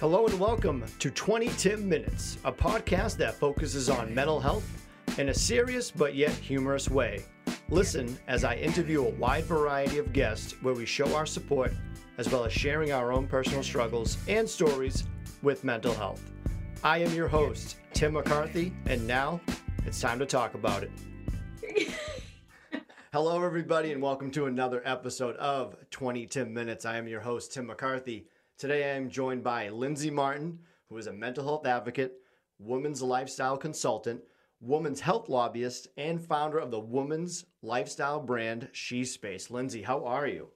Hello and welcome to 20 Tim Minutes, a podcast that focuses on mental health in a serious but yet humorous way. Listen as I interview a wide variety of guests where we show our support as well as sharing our own personal struggles and stories with mental health. I am your host, Tim McCarthy, and now it's time to talk about it. Hello, everybody, and welcome to another episode of 20 Tim Minutes. I am your host, Tim McCarthy. Today I am joined by Lindsay Martin, who is a mental health advocate, women's lifestyle consultant, woman's health lobbyist, and founder of the woman's lifestyle brand She Space. Lindsay, how are you?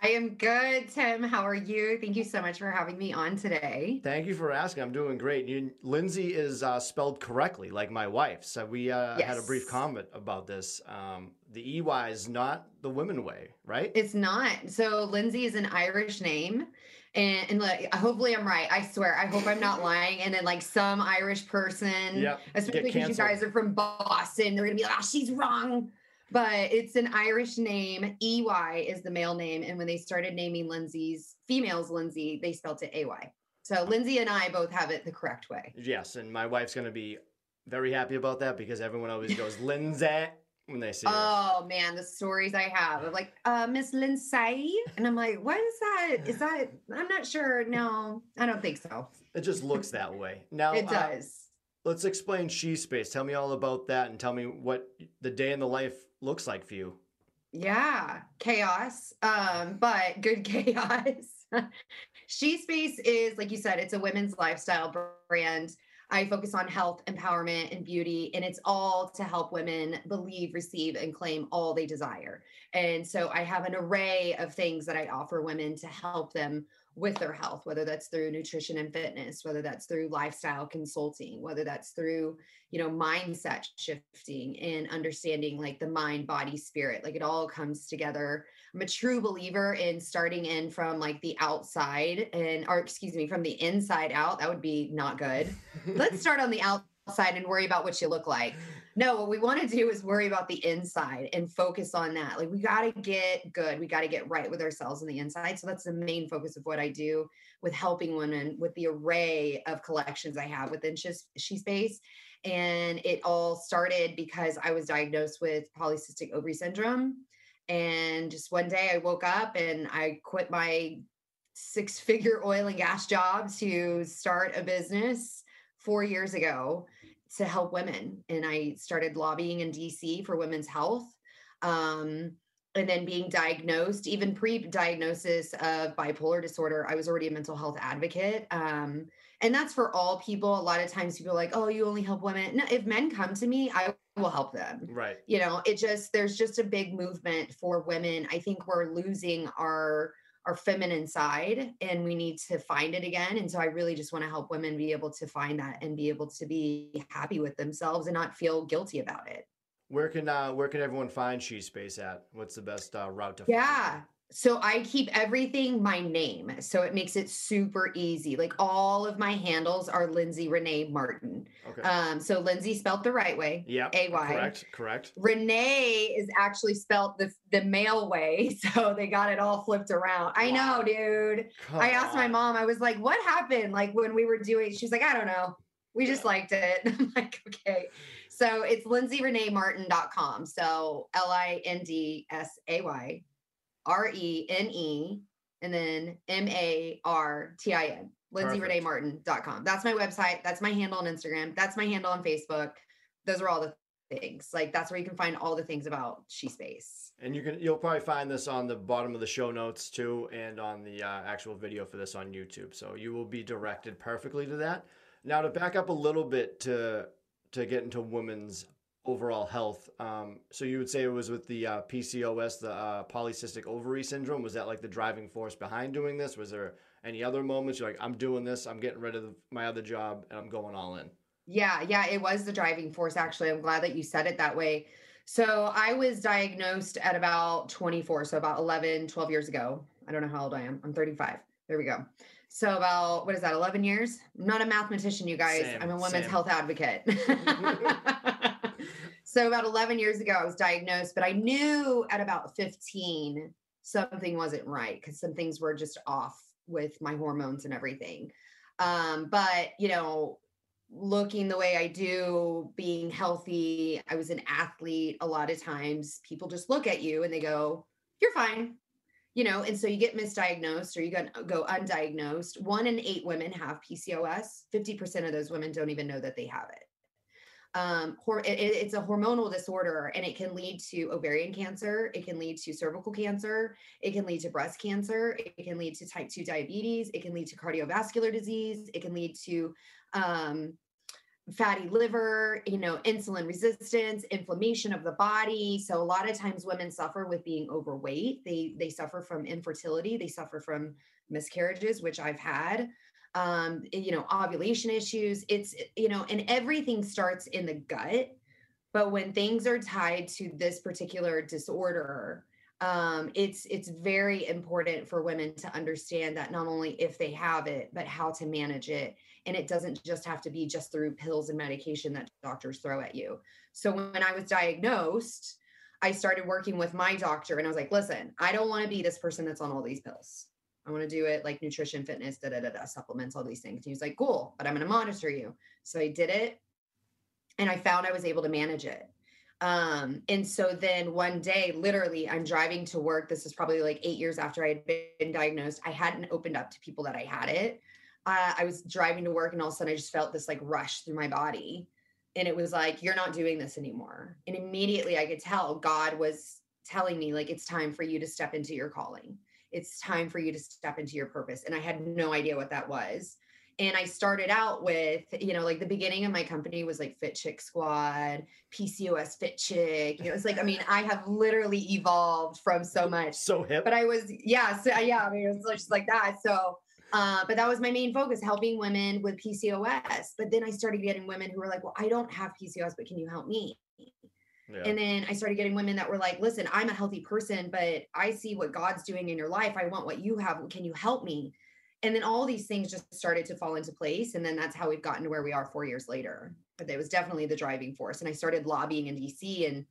I am good, Tim. How are you? Thank you so much for having me on today. Thank you for asking. I'm doing great. You, Lindsay is uh, spelled correctly, like my wife. So we uh, yes. had a brief comment about this. Um, the EY is not the women way, right? It's not. So Lindsay is an Irish name and, and like hopefully I'm right. I swear. I hope I'm not lying. And then like some Irish person, yep. especially because you guys are from Boston, they're gonna be like, oh, she's wrong. But it's an Irish name. EY is the male name. And when they started naming Lindsay's females Lindsay, they spelled it AY. So Lindsay and I both have it the correct way. Yes. And my wife's gonna be very happy about that because everyone always goes Lindsay when they see Oh man, the stories I have of like, uh, Miss Lindsay. And I'm like, what is that? Is that I'm not sure. No, I don't think so. It just looks that way. Now it uh, does. Uh, let's explain She Space. Tell me all about that and tell me what the day in the life looks like for you. Yeah, chaos. Um, but good chaos. she Space is, like you said, it's a women's lifestyle brand I focus on health, empowerment, and beauty, and it's all to help women believe, receive, and claim all they desire. And so I have an array of things that I offer women to help them with their health, whether that's through nutrition and fitness, whether that's through lifestyle consulting, whether that's through, you know, mindset shifting and understanding like the mind, body, spirit. Like it all comes together. I'm a true believer in starting in from like the outside and, or excuse me, from the inside out. That would be not good. Let's start on the outside and worry about what you look like. No, what we want to do is worry about the inside and focus on that. Like we got to get good. We got to get right with ourselves on the inside. So that's the main focus of what I do with helping women with the array of collections I have within She Space. And it all started because I was diagnosed with polycystic ovary syndrome. And just one day I woke up and I quit my six figure oil and gas job to start a business four years ago to help women. And I started lobbying in DC for women's health. Um, and then being diagnosed, even pre diagnosis of bipolar disorder, I was already a mental health advocate. Um, and that's for all people. A lot of times people are like, oh, you only help women. No, if men come to me, I will help them. Right. You know, it just, there's just a big movement for women. I think we're losing our, our feminine side and we need to find it again and so i really just want to help women be able to find that and be able to be happy with themselves and not feel guilty about it. Where can uh where can everyone find she space at? What's the best uh, route to yeah so I keep everything my name. So it makes it super easy. Like all of my handles are Lindsay Renee Martin. Okay. Um, so Lindsay spelt the right way. Yeah. A Y. Correct. Correct. Renee is actually spelt the the male way. So they got it all flipped around. I know, dude. Come I asked on. my mom, I was like, what happened? Like when we were doing, she's like, I don't know. We just liked it. I'm like, okay. So it's lindsayreneemartin.com. So L I N D S A Y R E N E and then M A R T I N. LindsayReneeMartin.com. That's my website. That's my handle on Instagram. That's my handle on Facebook. Those are all the things. Like that's where you can find all the things about She Space. And you can you'll probably find this on the bottom of the show notes too, and on the uh, actual video for this on YouTube. So you will be directed perfectly to that. Now to back up a little bit to to get into women's overall health. Um, so you would say it was with the uh, PCOS, the uh, polycystic ovary syndrome. Was that like the driving force behind doing this? Was there any other moments you're like, I'm doing this, I'm getting rid of my other job, and I'm going all in? Yeah, yeah, it was the driving force. Actually, I'm glad that you said it that way. So I was diagnosed at about 24, so about 11, 12 years ago. I don't know how old I am. I'm 35. There we go. So about what is that? 11 years? I'm not a mathematician, you guys. Same, I'm a women's same. health advocate. So about 11 years ago, I was diagnosed, but I knew at about 15 something wasn't right because some things were just off with my hormones and everything. Um, but you know, looking the way I do, being healthy, I was an athlete. A lot of times people just look at you and they go, You're fine. You know, and so you get misdiagnosed or you go undiagnosed. One in eight women have PCOS. 50% of those women don't even know that they have it um, it, it's a hormonal disorder and it can lead to ovarian cancer it can lead to cervical cancer it can lead to breast cancer it can lead to type 2 diabetes it can lead to cardiovascular disease it can lead to um, fatty liver you know insulin resistance inflammation of the body. So a lot of times women suffer with being overweight. They they suffer from infertility. They suffer from miscarriages which i've had um, you know, ovulation issues. It's, you know, and everything starts in the gut. But when things are tied to this particular disorder, um, it's it's very important for women to understand that not only if they have it, but how to manage it. And it doesn't just have to be just through pills and medication that doctors throw at you. So when I was diagnosed, I started working with my doctor and I was like, listen, I don't want to be this person that's on all these pills. I want to do it like nutrition, fitness, da da da da, supplements, all these things. And he was like, cool, but I'm going to monitor you. So I did it and I found I was able to manage it. Um, and so then one day, literally, I'm driving to work. This is probably like eight years after I had been diagnosed. I hadn't opened up to people that I had it. Uh, I was driving to work and all of a sudden I just felt this like rush through my body. And it was like, you're not doing this anymore. And immediately I could tell God was telling me, like, it's time for you to step into your calling it's time for you to step into your purpose. And I had no idea what that was. And I started out with, you know, like the beginning of my company was like Fit Chick Squad, PCOS Fit Chick. You know, it's like, I mean, I have literally evolved from so much. So hip. But I was, yeah, so yeah, I mean, it was just like that. So, uh, but that was my main focus, helping women with PCOS. But then I started getting women who were like, well, I don't have PCOS, but can you help me? And then I started getting women that were like, listen, I'm a healthy person, but I see what God's doing in your life. I want what you have. Can you help me? And then all these things just started to fall into place. And then that's how we've gotten to where we are four years later. But it was definitely the driving force. And I started lobbying in DC. And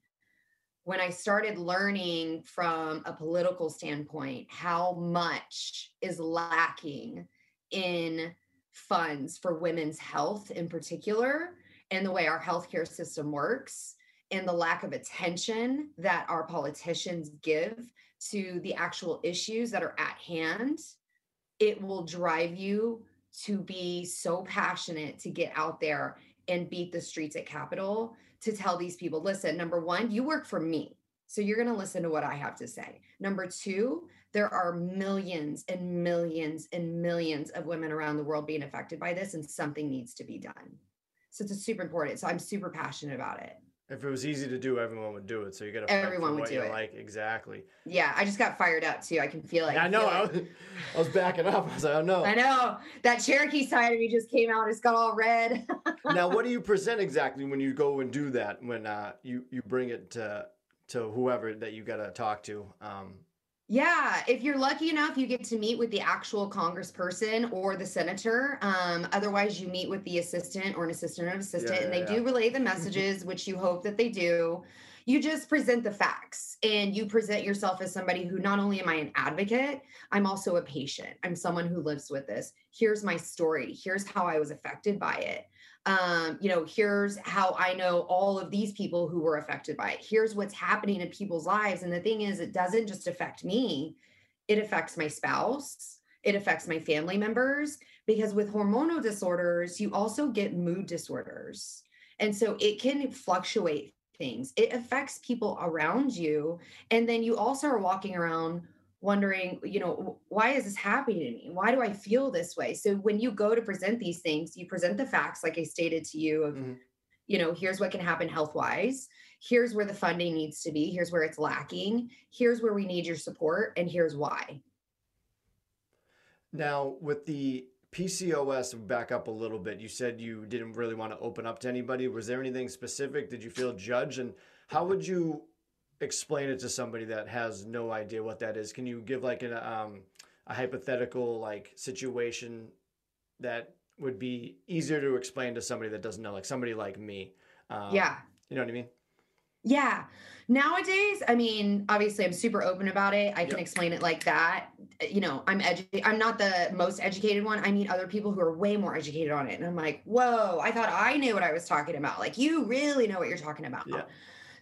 when I started learning from a political standpoint how much is lacking in funds for women's health in particular, and the way our healthcare system works, and the lack of attention that our politicians give to the actual issues that are at hand, it will drive you to be so passionate to get out there and beat the streets at Capitol to tell these people listen, number one, you work for me. So you're going to listen to what I have to say. Number two, there are millions and millions and millions of women around the world being affected by this, and something needs to be done. So it's super important. So I'm super passionate about it. If it was easy to do, everyone would do it. So you got to everyone would do it. Like exactly. Yeah, I just got fired up too. I can feel it. Yeah, I know. I, was, I was backing up. I was like, oh no. I know that Cherokee side of me just came out. It's got all red. now, what do you present exactly when you go and do that? When uh, you you bring it to to whoever that you got to talk to? Um, yeah, if you're lucky enough, you get to meet with the actual congressperson or the senator. Um, otherwise, you meet with the assistant or an assistant of assistant, yeah, and they yeah. do relay the messages, which you hope that they do. You just present the facts and you present yourself as somebody who not only am I an advocate, I'm also a patient. I'm someone who lives with this. Here's my story. Here's how I was affected by it um, you know, here's how I know all of these people who were affected by it. Here's what's happening in people's lives. And the thing is, it doesn't just affect me, it affects my spouse, it affects my family members, because with hormonal disorders, you also get mood disorders. And so it can fluctuate things, it affects people around you. And then you also are walking around wondering, you know, why is this happening to me? Why do I feel this way? So when you go to present these things, you present the facts, like I stated to you, of, mm-hmm. you know, here's what can happen health wise. Here's where the funding needs to be. Here's where it's lacking. Here's where we need your support. And here's why. Now, with the PCOS, back up a little bit. You said you didn't really want to open up to anybody. Was there anything specific? Did you feel judged? And how would you explain it to somebody that has no idea what that is. Can you give like an um, a hypothetical like situation that would be easier to explain to somebody that doesn't know, like somebody like me? Um, yeah. You know what I mean? Yeah. Nowadays, I mean, obviously I'm super open about it. I can Yep. explain it like that. You know, I'm edu- I'm not the most educated one. I meet other people who are way more educated on it. And I'm like, whoa, I thought I knew what I was talking about. Like you really know what you're talking about. Yeah.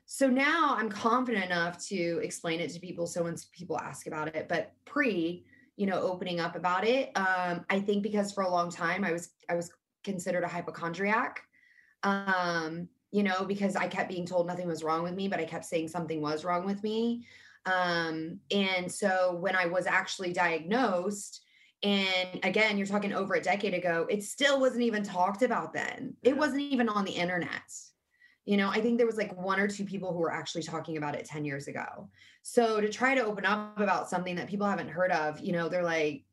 So now I'm confident enough to explain it to people. So when people ask about it, but pre, you know, opening up about it, um, I think because for a long time I was I was considered a hypochondriac. Um, you know, because I kept being told nothing was wrong with me, but I kept saying something was wrong with me. Um, and so when I was actually diagnosed, and again, you're talking over a decade ago, it still wasn't even talked about then. It wasn't even on the internet. You know, I think there was like one or two people who were actually talking about it 10 years ago. So to try to open up about something that people haven't heard of, you know, they're like,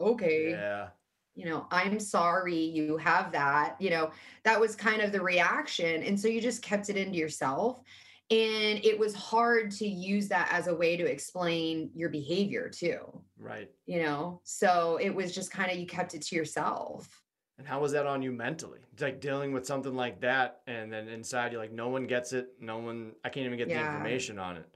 okay, Yeah. You know, I'm sorry you have that. You know, that was kind of the reaction. And so you just kept it into yourself. And it was hard to use that as a way to explain your behavior too, Right. you know? So it was just kind of you kept it to yourself. And how was that on you mentally? It's like dealing with something like that, and then inside you're like, no one gets it. No one. I can't even get the information on it.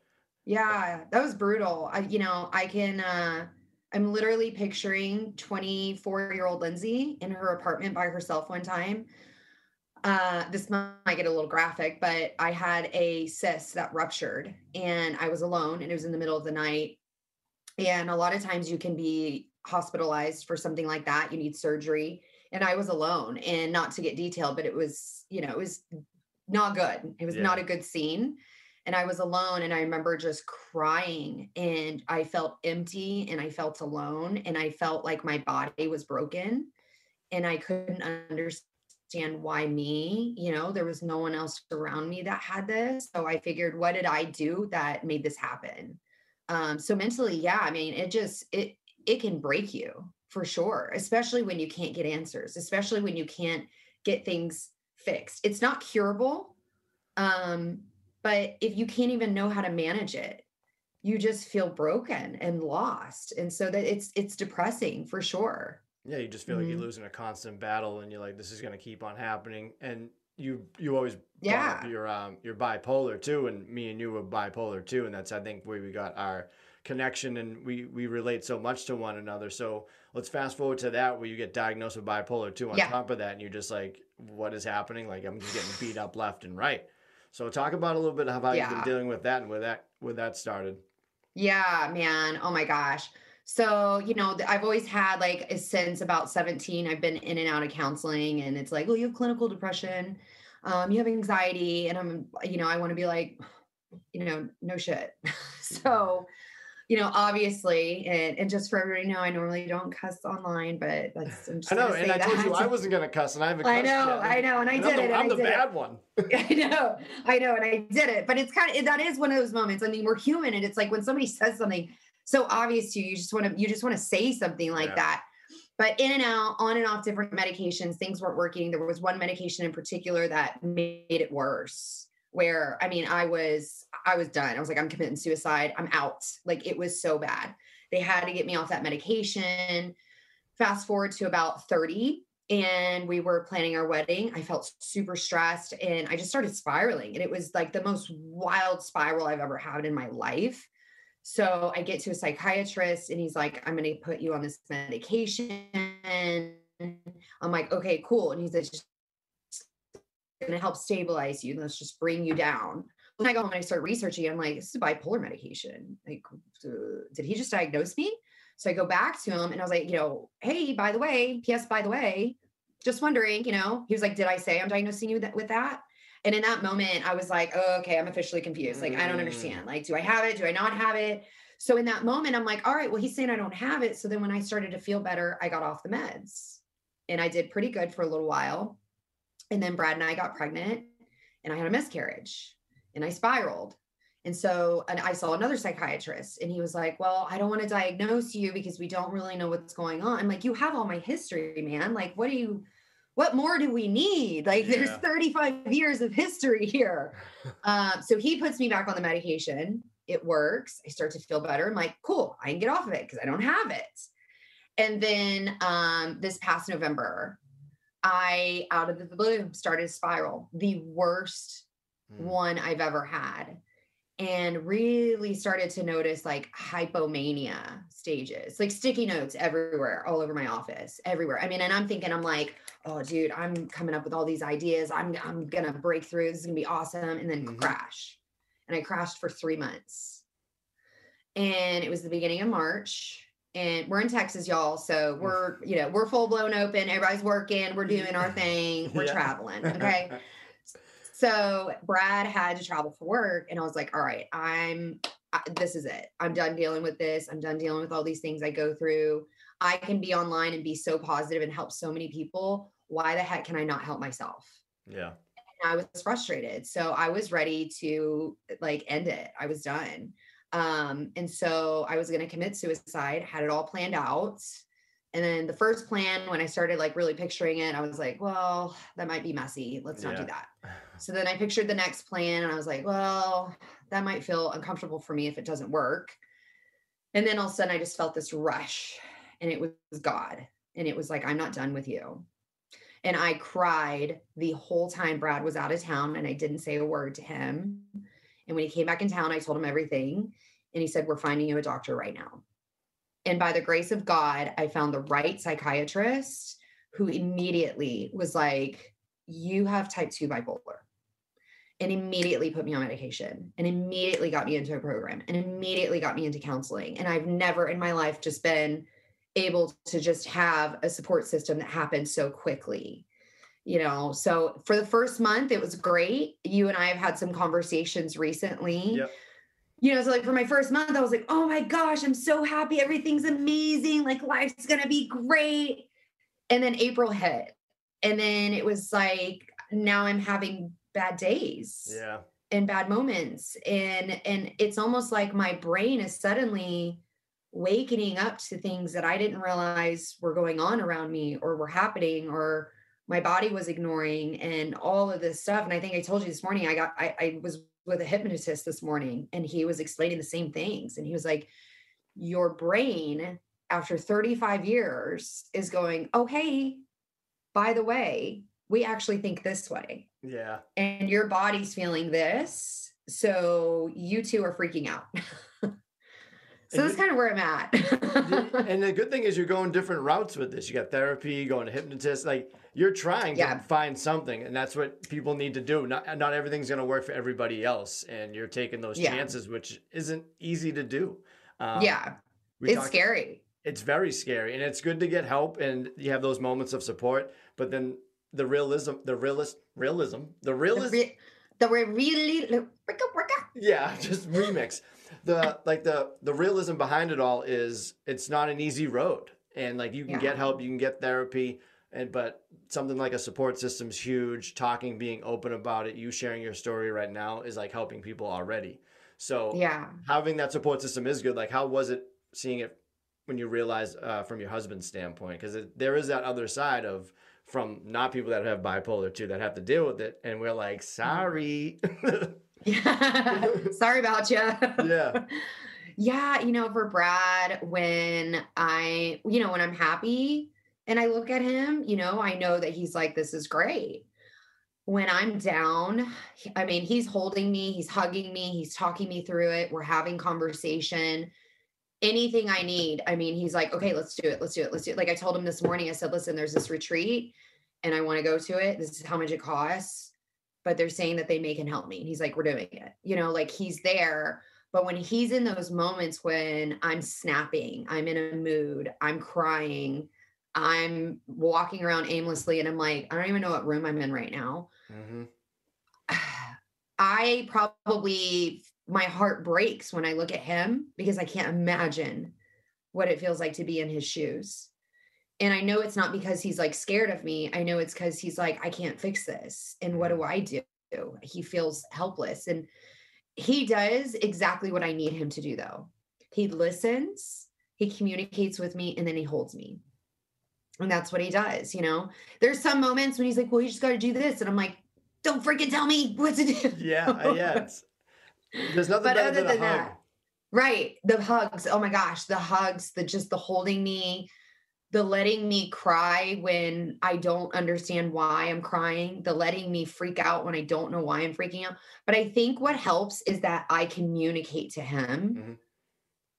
Yeah, that was brutal. I, you know, I can, uh, I'm literally picturing 24 year old Lindsay in her apartment by herself one time. Uh, this might get a little graphic, but I had a cyst that ruptured and I was alone and it was in the middle of the night. And a lot of times you can be hospitalized for something like that. You need surgery. And I was alone and not to get detailed, but it was, you know, it was not good. It was Yeah. not a good scene and I was alone and I remember just crying and I felt empty and I felt alone and I felt like my body was broken and I couldn't understand why me, you know, there was no one else around me that had this. So I figured what did I do that made this happen? Um so mentally, yeah, I mean, it just it it can break you for sure, especially when you can't get answers, especially when you can't get things fixed. It's not curable. Um but if you can't even know how to manage it you just feel broken and lost and so that it's it's depressing for sure Yeah, you just feel like you're Mhm. losing a constant battle, and you're like, this is gonna keep on happening. And you you always Yeah. your um your bipolar too, and me and you were bipolar too, and that's I think where we got our connection, and we we relate so much to one another. So let's fast forward to that where you get diagnosed with bipolar too. On Yeah. top of that, and you're just like, what is happening? Like I'm just getting beat up left and right. So talk about a little bit of how you've been dealing with that and where that where that started. yeah man. Oh my gosh. So you know i've always had like since about 17 i've been in and out of counseling and it's like well, you have clinical depression. Um you have anxiety. And i'm you know i want to be like you know no shit. So you know obviously and, and just for everybody to know i normally don't cuss online but that's i'm just I know, and I told you. I wasn't gonna cuss, and I haven't. I know, yet. I know, and I And did I'm it. I'm the did it. bad one. I know, I know, and I did it. But it's kind of that is one of those moments. I mean, we're human, and it's like when somebody says something so obvious to you, you just want to you just want to say something like Yeah. that. But in and out, on and off different medications, things weren't working. There was one medication in particular that made it worse. Where I mean, I was I was done. I was like, I'm committing suicide. I'm out. Like it was so bad. They had to get me off that medication. Fast forward to about 30 and we were planning our wedding. I felt super stressed and I just started spiraling. And it was like the most wild spiral I've ever had in my life. So I get to a psychiatrist and he's like, I'm going to put you on this medication. I'm like, okay, cool. And he's like, just going to help stabilize you. Let's just bring you down. When I go home and I start researching, I'm like, this is bipolar medication. Like, uh, did he just diagnose me? So I go back to him and I was like, you know, hey, by the way, P.S. By the way, just wondering, you know, he was like, did I say I'm diagnosing you with that? And in that moment, I was like, oh, okay, I'm officially confused. Like, I don't Mm. understand. Like, do I have it? Do I not have it? So in that moment, I'm like, all right, well, he's saying I don't have it. So then when I started to feel better, I got off the meds and I did pretty good for a little while. And then Brad and I got pregnant and I had a miscarriage and I spiraled. And so and I saw another psychiatrist and he was like, Well, I don't want to diagnose you because we don't really know what's going on. I'm like, You have all my history, man. Like, what do you, what more do we need? Like, there's 35 years of history here. Um, so he puts me back on the medication. It works. I start to feel better. I'm like, Cool, I can get off of it because I don't have it. And then um, this past November, I, out of the blue, started spiral. The worst mm. one I've ever had and really started to notice like hypomania stages, like sticky notes everywhere, all over my office, everywhere. I mean, and I'm thinking, I'm like, oh, dude, I'm coming up with all these ideas. I'm I'm gonna break through. This is gonna be awesome, and then mm-hmm. crash. And I crashed for three months. And it was the beginning of March. And we're in Texas, y'all. So mm. we're, you know, we're full blown open. Everybody's working. We're doing our thing. We're yeah. traveling. Okay. So Brad had to travel for work, and I was like, all right, I'm, I, this is it. I'm done dealing with this. I'm done dealing with all these things I go through. I can be online and be so positive and help so many people. Why the heck can I not help myself? Yeah. And I was frustrated. So I was ready to like end it. I was done. Um, and so I was going to commit suicide, had it all planned out. And then the first plan, when I started like really picturing it, I was like, well, that might be messy. Let's not yeah. do that. So then I pictured the next plan and I was like, well, that might feel uncomfortable for me if it doesn't work. And then all of a sudden I just felt this rush and it was God. And it was like, I'm not done with you. And I cried the whole time Brad was out of town and I didn't say a word to him. And when he came back in town, I told him everything. And he said, We're finding you a doctor right now. And by the grace of God, I found the right psychiatrist who immediately was like, You have type 2 bipolar and immediately put me on medication and immediately got me into a program and immediately got me into counseling. And I've never in my life just been able to just have a support system that happened so quickly. You know, so for the first month, it was great. You and I have had some conversations recently. Yep. You know, so like for my first month, I was like, oh my gosh, I'm so happy. Everything's amazing. Like life's going to be great. And then April hit. And then it was like, now I'm having bad days yeah and bad moments and and it's almost like my brain is suddenly wakening up to things that i didn't realize were going on around me or were happening or my body was ignoring and all of this stuff and i think i told you this morning i got i, I was with a hypnotist this morning and he was explaining the same things and he was like your brain after 35 years is going oh hey by the way we actually think this way. Yeah. And your body's feeling this. So you two are freaking out. so and that's kind of where I'm at. and the good thing is you're going different routes with this. You got therapy, going to hypnotist, like you're trying yeah. to find something. And that's what people need to do. Not not everything's gonna work for everybody else. And you're taking those yeah. chances, which isn't easy to do. Um, yeah. It's talked, scary. It's very scary. And it's good to get help and you have those moments of support. But then the realism, the realist, realism, the realist, the, re- the really, yeah, just remix. The like the the realism behind it all is it's not an easy road, and like you can yeah. get help, you can get therapy, and but something like a support system is huge. Talking, being open about it, you sharing your story right now is like helping people already. So yeah, having that support system is good. Like, how was it seeing it when you realize uh, from your husband's standpoint? Because there is that other side of from not people that have bipolar too that have to deal with it and we're like sorry yeah sorry about you yeah yeah you know for brad when i you know when i'm happy and i look at him you know i know that he's like this is great when i'm down i mean he's holding me he's hugging me he's talking me through it we're having conversation anything I need. I mean, he's like, okay, let's do it. Let's do it. Let's do it. Like I told him this morning, I said, listen, there's this retreat and I want to go to it. This is how much it costs. But they're saying that they may can help me. And he's like, we're doing it. You know, like he's there. But when he's in those moments when I'm snapping, I'm in a mood, I'm crying, I'm walking around aimlessly, and I'm like, I don't even know what room I'm in right now. Mm-hmm. I probably my heart breaks when I look at him because I can't imagine what it feels like to be in his shoes. And I know it's not because he's like scared of me. I know it's because he's like, I can't fix this. And what do I do? He feels helpless. And he does exactly what I need him to do, though. He listens, he communicates with me, and then he holds me. And that's what he does. You know, there's some moments when he's like, Well, you just got to do this. And I'm like, Don't freaking tell me what to do. Yeah. Yeah. There's nothing but better other than, than that, right? The hugs. Oh my gosh, the hugs, the just the holding me. The letting me cry when I don't understand why I'm crying, the letting me freak out when I don't know why I'm freaking out. But I think what helps is that I communicate to him. Mhm.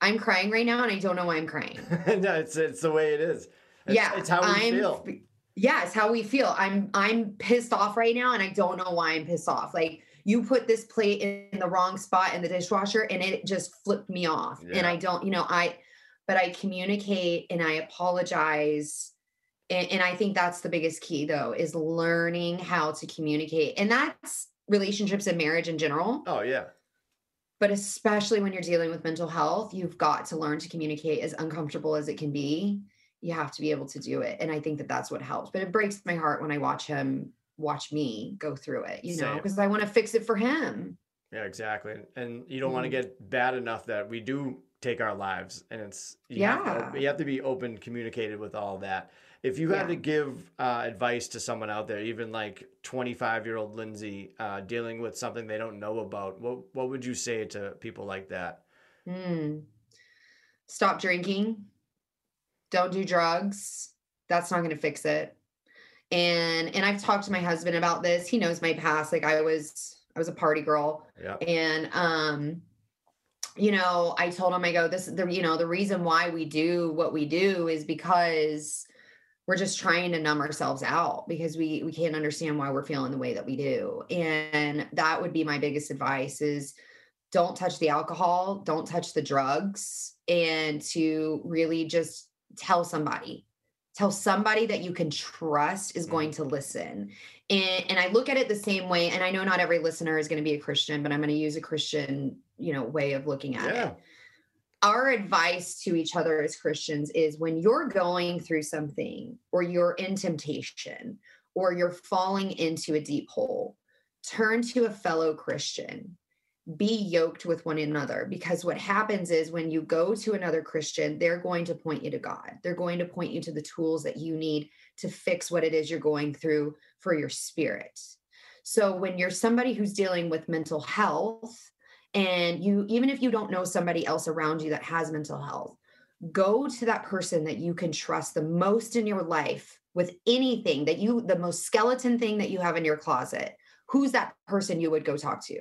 I'm crying right now and I don't know why I'm crying. no, it's it's the way it is. It's, yeah. it's how we I'm, feel. Yeah, it's how we feel. I'm I'm pissed off right now and I don't know why I'm pissed off. Like you put this plate in the wrong spot in the dishwasher and it just flipped me off. And I don't, you know, I but I communicate and I apologize. And, and I think that's the biggest key though, is learning how to communicate. And that's relationships and marriage in general. Oh yeah, But especially when you're dealing with mental health, you've got to learn to communicate as uncomfortable as it can be. You have to be able to do it. And I think that that's what helps. But it breaks my heart when I watch him watch me go through it, you know, because I want to fix it for him. yeah, exactly. And, and you don't want to mm-hmm. get bad enough that we do take our lives, and it's you have to, Yeah. you have to be open, communicated with all that. If you had Yeah. to give uh, advice to someone out there, even like 25 year old Lindsay uh, dealing with something they don't know about, what what would you say to people like that? Hmm. Stop drinking. Don't do drugs. That's not going to fix it. And and I've talked to my husband about this. He knows my past. Like I was I was a party girl. Yeah, and um you know i told him i go this the you know the reason why we do what we do is because we're just trying to numb ourselves out because we we can't understand why we're feeling the way that we do. And that would be my biggest advice is don't touch the alcohol don't touch the drugs and to really just tell somebody tell somebody that you can trust is going mm. to listen. And, and i look at it the same way and i know not every listener is going to be a christian but i'm going to use a christian you know way of looking at Yeah. it our advice to each other as christians is when you're going through something or you're in temptation or you're falling into a deep hole turn to a fellow christian be yoked with one another because what happens is when you go to another christian they're going to point you to god. They're going to point you to the tools that you need to fix what it is you're going through for your spirit. So when you're somebody who's dealing with mental health and you even if you don't know somebody else around you that has mental health go to that person that you can trust the most in your life with anything that you the most skeleton thing that you have in your closet who's that person you would go talk to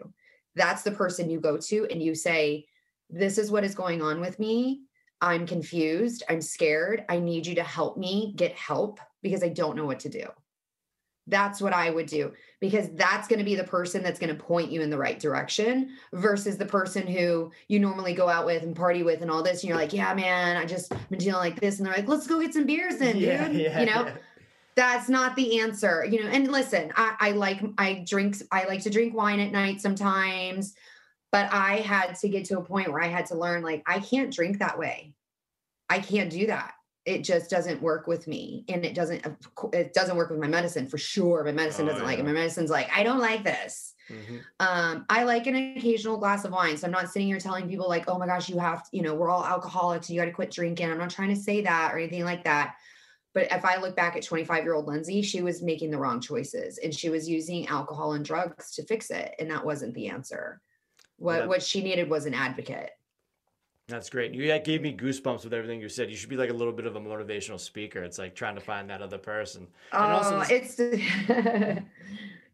that's the person you go to and you say this is what is going on with me. I'm confused. I'm scared. I need you to help me get help because i don't know what to do. That's what i would do because that's going to be the person that's going to point you in the right direction versus the person who you normally go out with and party with and all this and you're like yeah man i just been dealing like this and they're like let's go get some beers yeah, dude yeah, you know? yeah. That's not the answer you know and listen I, I like i drink i like to drink wine at night sometimes but i had to get to a point where i had to learn like i can't drink that way. I can't do that. It just doesn't work with me and it doesn't it doesn't work with my medicine for sure. My medicine Oh, doesn't like it. my medicine's like i don't like this. Mhm. um i like an occasional glass of wine so i'm not sitting here telling people like oh my gosh you have to, you know we're all alcoholics you got to quit drinking. I'm not trying to say that or anything like that but if i look back at 25 year old lindsay she was making the wrong choices and she was using alcohol and drugs to fix it and that wasn't the answer what what she needed was an advocate That's great. You that gave me goosebumps with everything you said. You should be like a little bit of a motivational speaker. It's like trying to find that other person. And also Oh, this- it's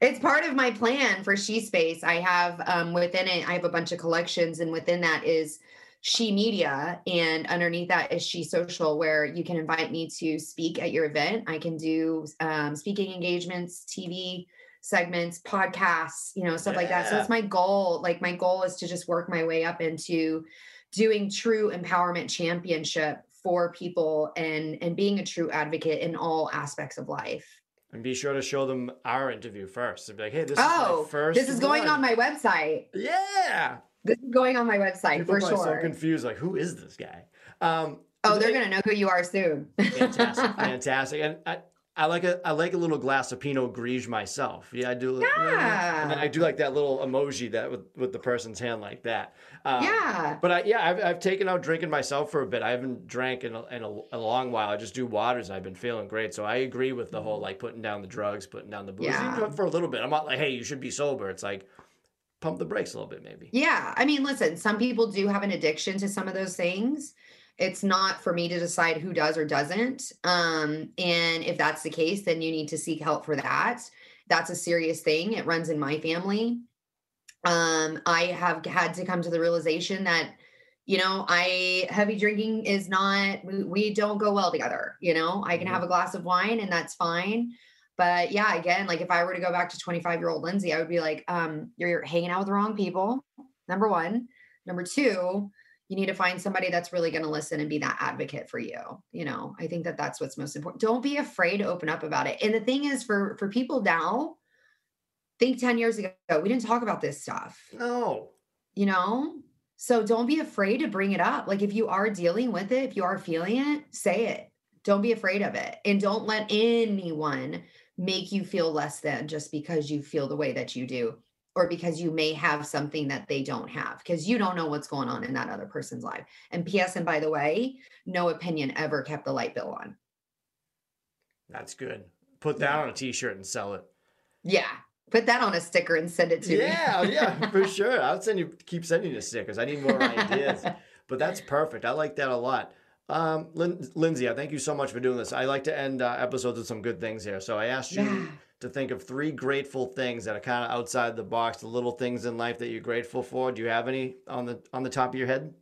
it's part of my plan for She Space. I have um, within it, I have a bunch of collections, and within that is She Media, and underneath that is She Social, where you can invite me to speak at your event. I can do um, speaking engagements, TV segments, podcasts, you know, stuff like that. So it's my goal. Like my goal is to just work my way up into doing true empowerment championship for people and and being a true advocate in all aspects of life. And be sure to show them our interview first. And be like, hey, this is oh, my first. this is going one. on my website. Yeah. This is going on my website People for are so sure. confused. Like, who is this guy? Um, oh, they're they- gonna know who you are soon. fantastic, fantastic. And I, I like a I like a little glass of Pinot Gris myself. Yeah, I do. Yeah. And then I do like that little emoji that with with the person's hand like that. Um, yeah. But I, yeah, I've, I've taken out drinking myself for a bit. I haven't drank in, a, in a, a long while. I just do waters. I've been feeling great. So I agree with the whole like putting down the drugs, putting down the booze Yeah. for a little bit. I'm not like, hey, you should be sober. It's like pump the brakes a little bit, maybe. Yeah. I mean, listen, some people do have an addiction to some of those things. It's not for me to decide who does or doesn't. Um, and if that's the case, then you need to seek help for that. That's a serious thing. It runs in my family. Um, I have had to come to the realization that, you know, I heavy drinking is not, we, we don't go well together. You know, I can Mhm. have a glass of wine and that's fine. But yeah, again, like if I were to go back to 25 year old Lindsay, I would be like, um, you're hanging out with the wrong people. Number one. Number two, you need to find somebody that's really going to listen and be that advocate for you. You know, I think that that's what's most important. Don't be afraid to open up about it. And the thing is, for for people now, think 10 years ago, we didn't talk about this stuff No. you know so don't be afraid to bring it up like if you are dealing with it if you are feeling it say it don't be afraid of it and don't let anyone make you feel less than just because you feel the way that you do or because you may have something that they don't have because you don't know what's going on in that other person's life and ps and by the way no opinion ever kept the light bill on That's good. Put that Yeah. on a t-shirt and sell it. yeah put that on a sticker and send it to Yeah, me yeah, yeah, for sure. I'll send you keep sending you stickers. I need more ideas. But that's perfect. I like that a lot. Um, Lin- Lindsay, I thank you so much for doing this. I like to end uh, episodes with some good things here. So I asked you Yeah. to think of three grateful things that are kind of outside the box, the little things in life that you're grateful for. Do you have any on the on the top of your head?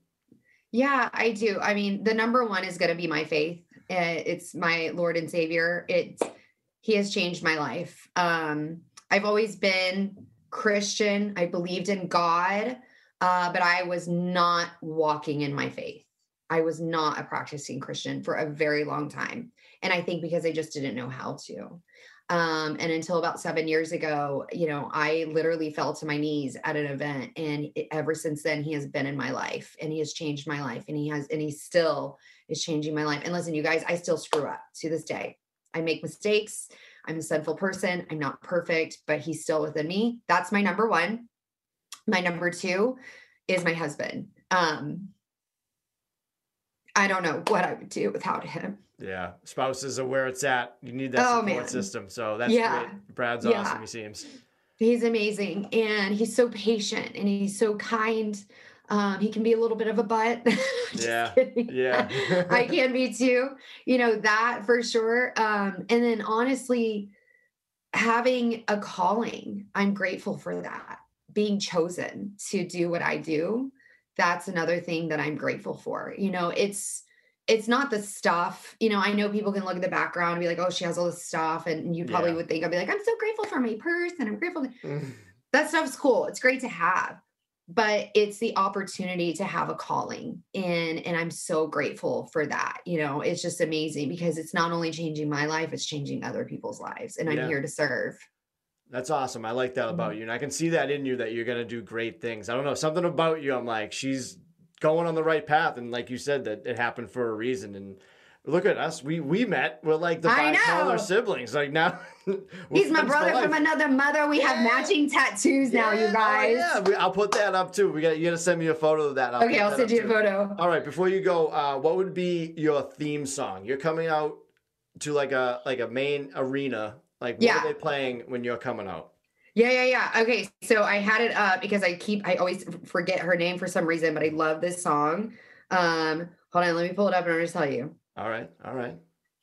Yeah, I do. I mean, the number one is going to be my faith. Uh, It's my Lord and Savior. It He has changed my life. Um, I've always been Christian. I believed in God, uh, but I was not walking in my faith. I was not a practicing Christian for a very long time, and I think because I just didn't know how to. Um, and until about seven years ago, you know, I literally fell to my knees at an event, and it- ever since then, he has been in my life, and he has changed my life, and he has, and he still is changing my life. And listen, you guys, I still screw up to this day. I make mistakes. I'm a sinful person. I'm not perfect, but he's still within me. That's my number one. My number two is my husband. Um, I don't know what I would do without him. Yeah, spouses are where it's at. You need that Oh, support man. system. So that's Yeah. great. Brad's Yeah. awesome. He seems. He's amazing and he's so patient and he's so kind. Um, he can be a little bit of a butt. Yeah. kidding. Yeah. I can be too. You know, that for sure. Um, and then honestly, having a calling, I'm grateful for that. Being chosen to do what I do, that's another thing that I'm grateful for. You know, it's it's not the stuff, you know, I know people can look at the background and be like, oh, she has all this stuff. And you probably Yeah. would think I'd be like, I'm so grateful for my purse and I'm grateful. Mm. That stuff's cool. It's great to have but it's the opportunity to have a calling and and i'm so grateful for that you know it's just amazing because it's not only changing my life it's changing other people's lives and Yeah. i'm here to serve That's awesome. I like that Mm-hmm. about you. And I can see that in you that you're going to do great things. I don't know, something about you, I'm like, she's going on the right path. And like you said, that it happened for a reason. And look at us. We we met. We're like the I bipolar know. siblings. Like now, he's my brother from another mother we have matching tattoos now you guys Oh, yeah, we, I'll put that up too. We got you got to send me a photo of that. okay i'll that send you a too. photo All right, before you go, uh, what would be your theme song? You're coming out to like a like a main arena. Like what Yeah. are they playing when you're coming out? Yeah, yeah, yeah. Okay, so I had it up because I keep I always forget her name for some reason, but I love this song. Um, hold on, let me pull it up and I'll just tell you. All right, all right.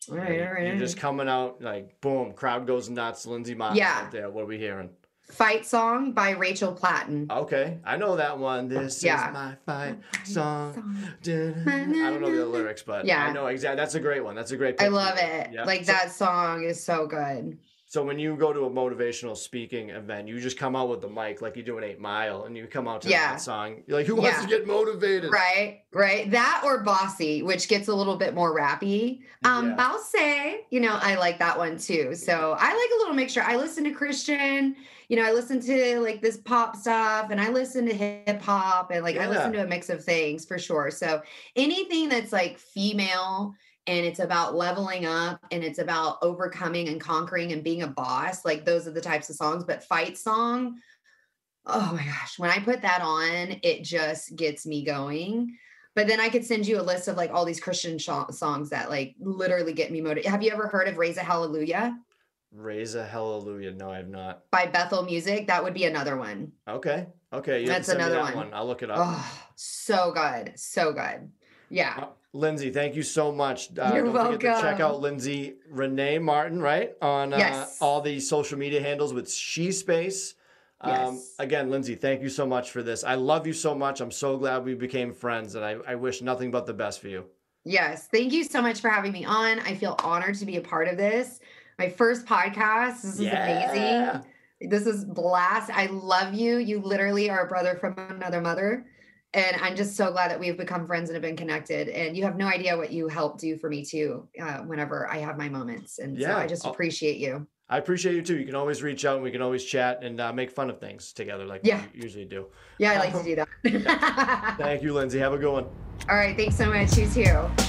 All right, all right. You're just coming out like boom, crowd goes nuts. Lindsay Martin Yeah. out there. What are we hearing? Fight song by Rachel Platten. Okay, I know that one. This Yeah. is my fight song. Song. I don't know the lyrics, but Yeah. I know exactly. That's a great one. That's a great. I love it. Yeah. Like that song is so good. So when you go to a motivational speaking event, you just come out with the mic like you do an Eight Mile, and you come out to Yeah. that song. You're like, who wants Yeah. to get motivated? Right, right. That or Bossy, which gets a little bit more rappy. Um, Yeah. Bossy, you know, I like that one too. So I like a little mixture. I listen to Christian, you know, I listen to like this pop stuff and I listen to hip hop and like I listen to a mix of things for sure. So anything that's like female and it's about leveling up and it's about overcoming and conquering and being a boss, like those are the types of songs. But fight song, oh my gosh, when I put that on, it just gets me going. But then I could send you a list of like all these Christian sh- songs that like literally get me motivated. Have you ever heard of Raise a Hallelujah Raise a hallelujah. No, I have not. by Bethel Music? That would be another one. Okay. Okay. You That's another that one. I'll look it up. Oh, so good. So good. Yeah. Lindsay, thank you so much. Uh, You're welcome. Check out Lindsay Renee Martin, right? On uh, yes. all the social media handles with She Space. Um, yes. Again, Lindsay, thank you so much for this. I love you so much. I'm so glad we became friends, and I, I wish nothing but the best for you. Yes. Thank you so much for having me on. I feel honored to be a part of this. My first podcast. This is yeah. amazing. This is blast. I love you. You literally are a brother from another mother. And I'm just so glad that we've become friends and have been connected. And you have no idea what you help do for me too, uh, whenever I have my moments. And yeah, so I just appreciate you. I appreciate you too. You can always reach out and we can always chat and uh, make fun of things together like yeah. we usually do. Yeah, I like to do that. Thank you, Lindsay. Have a good one. All right. Thanks so much. You too.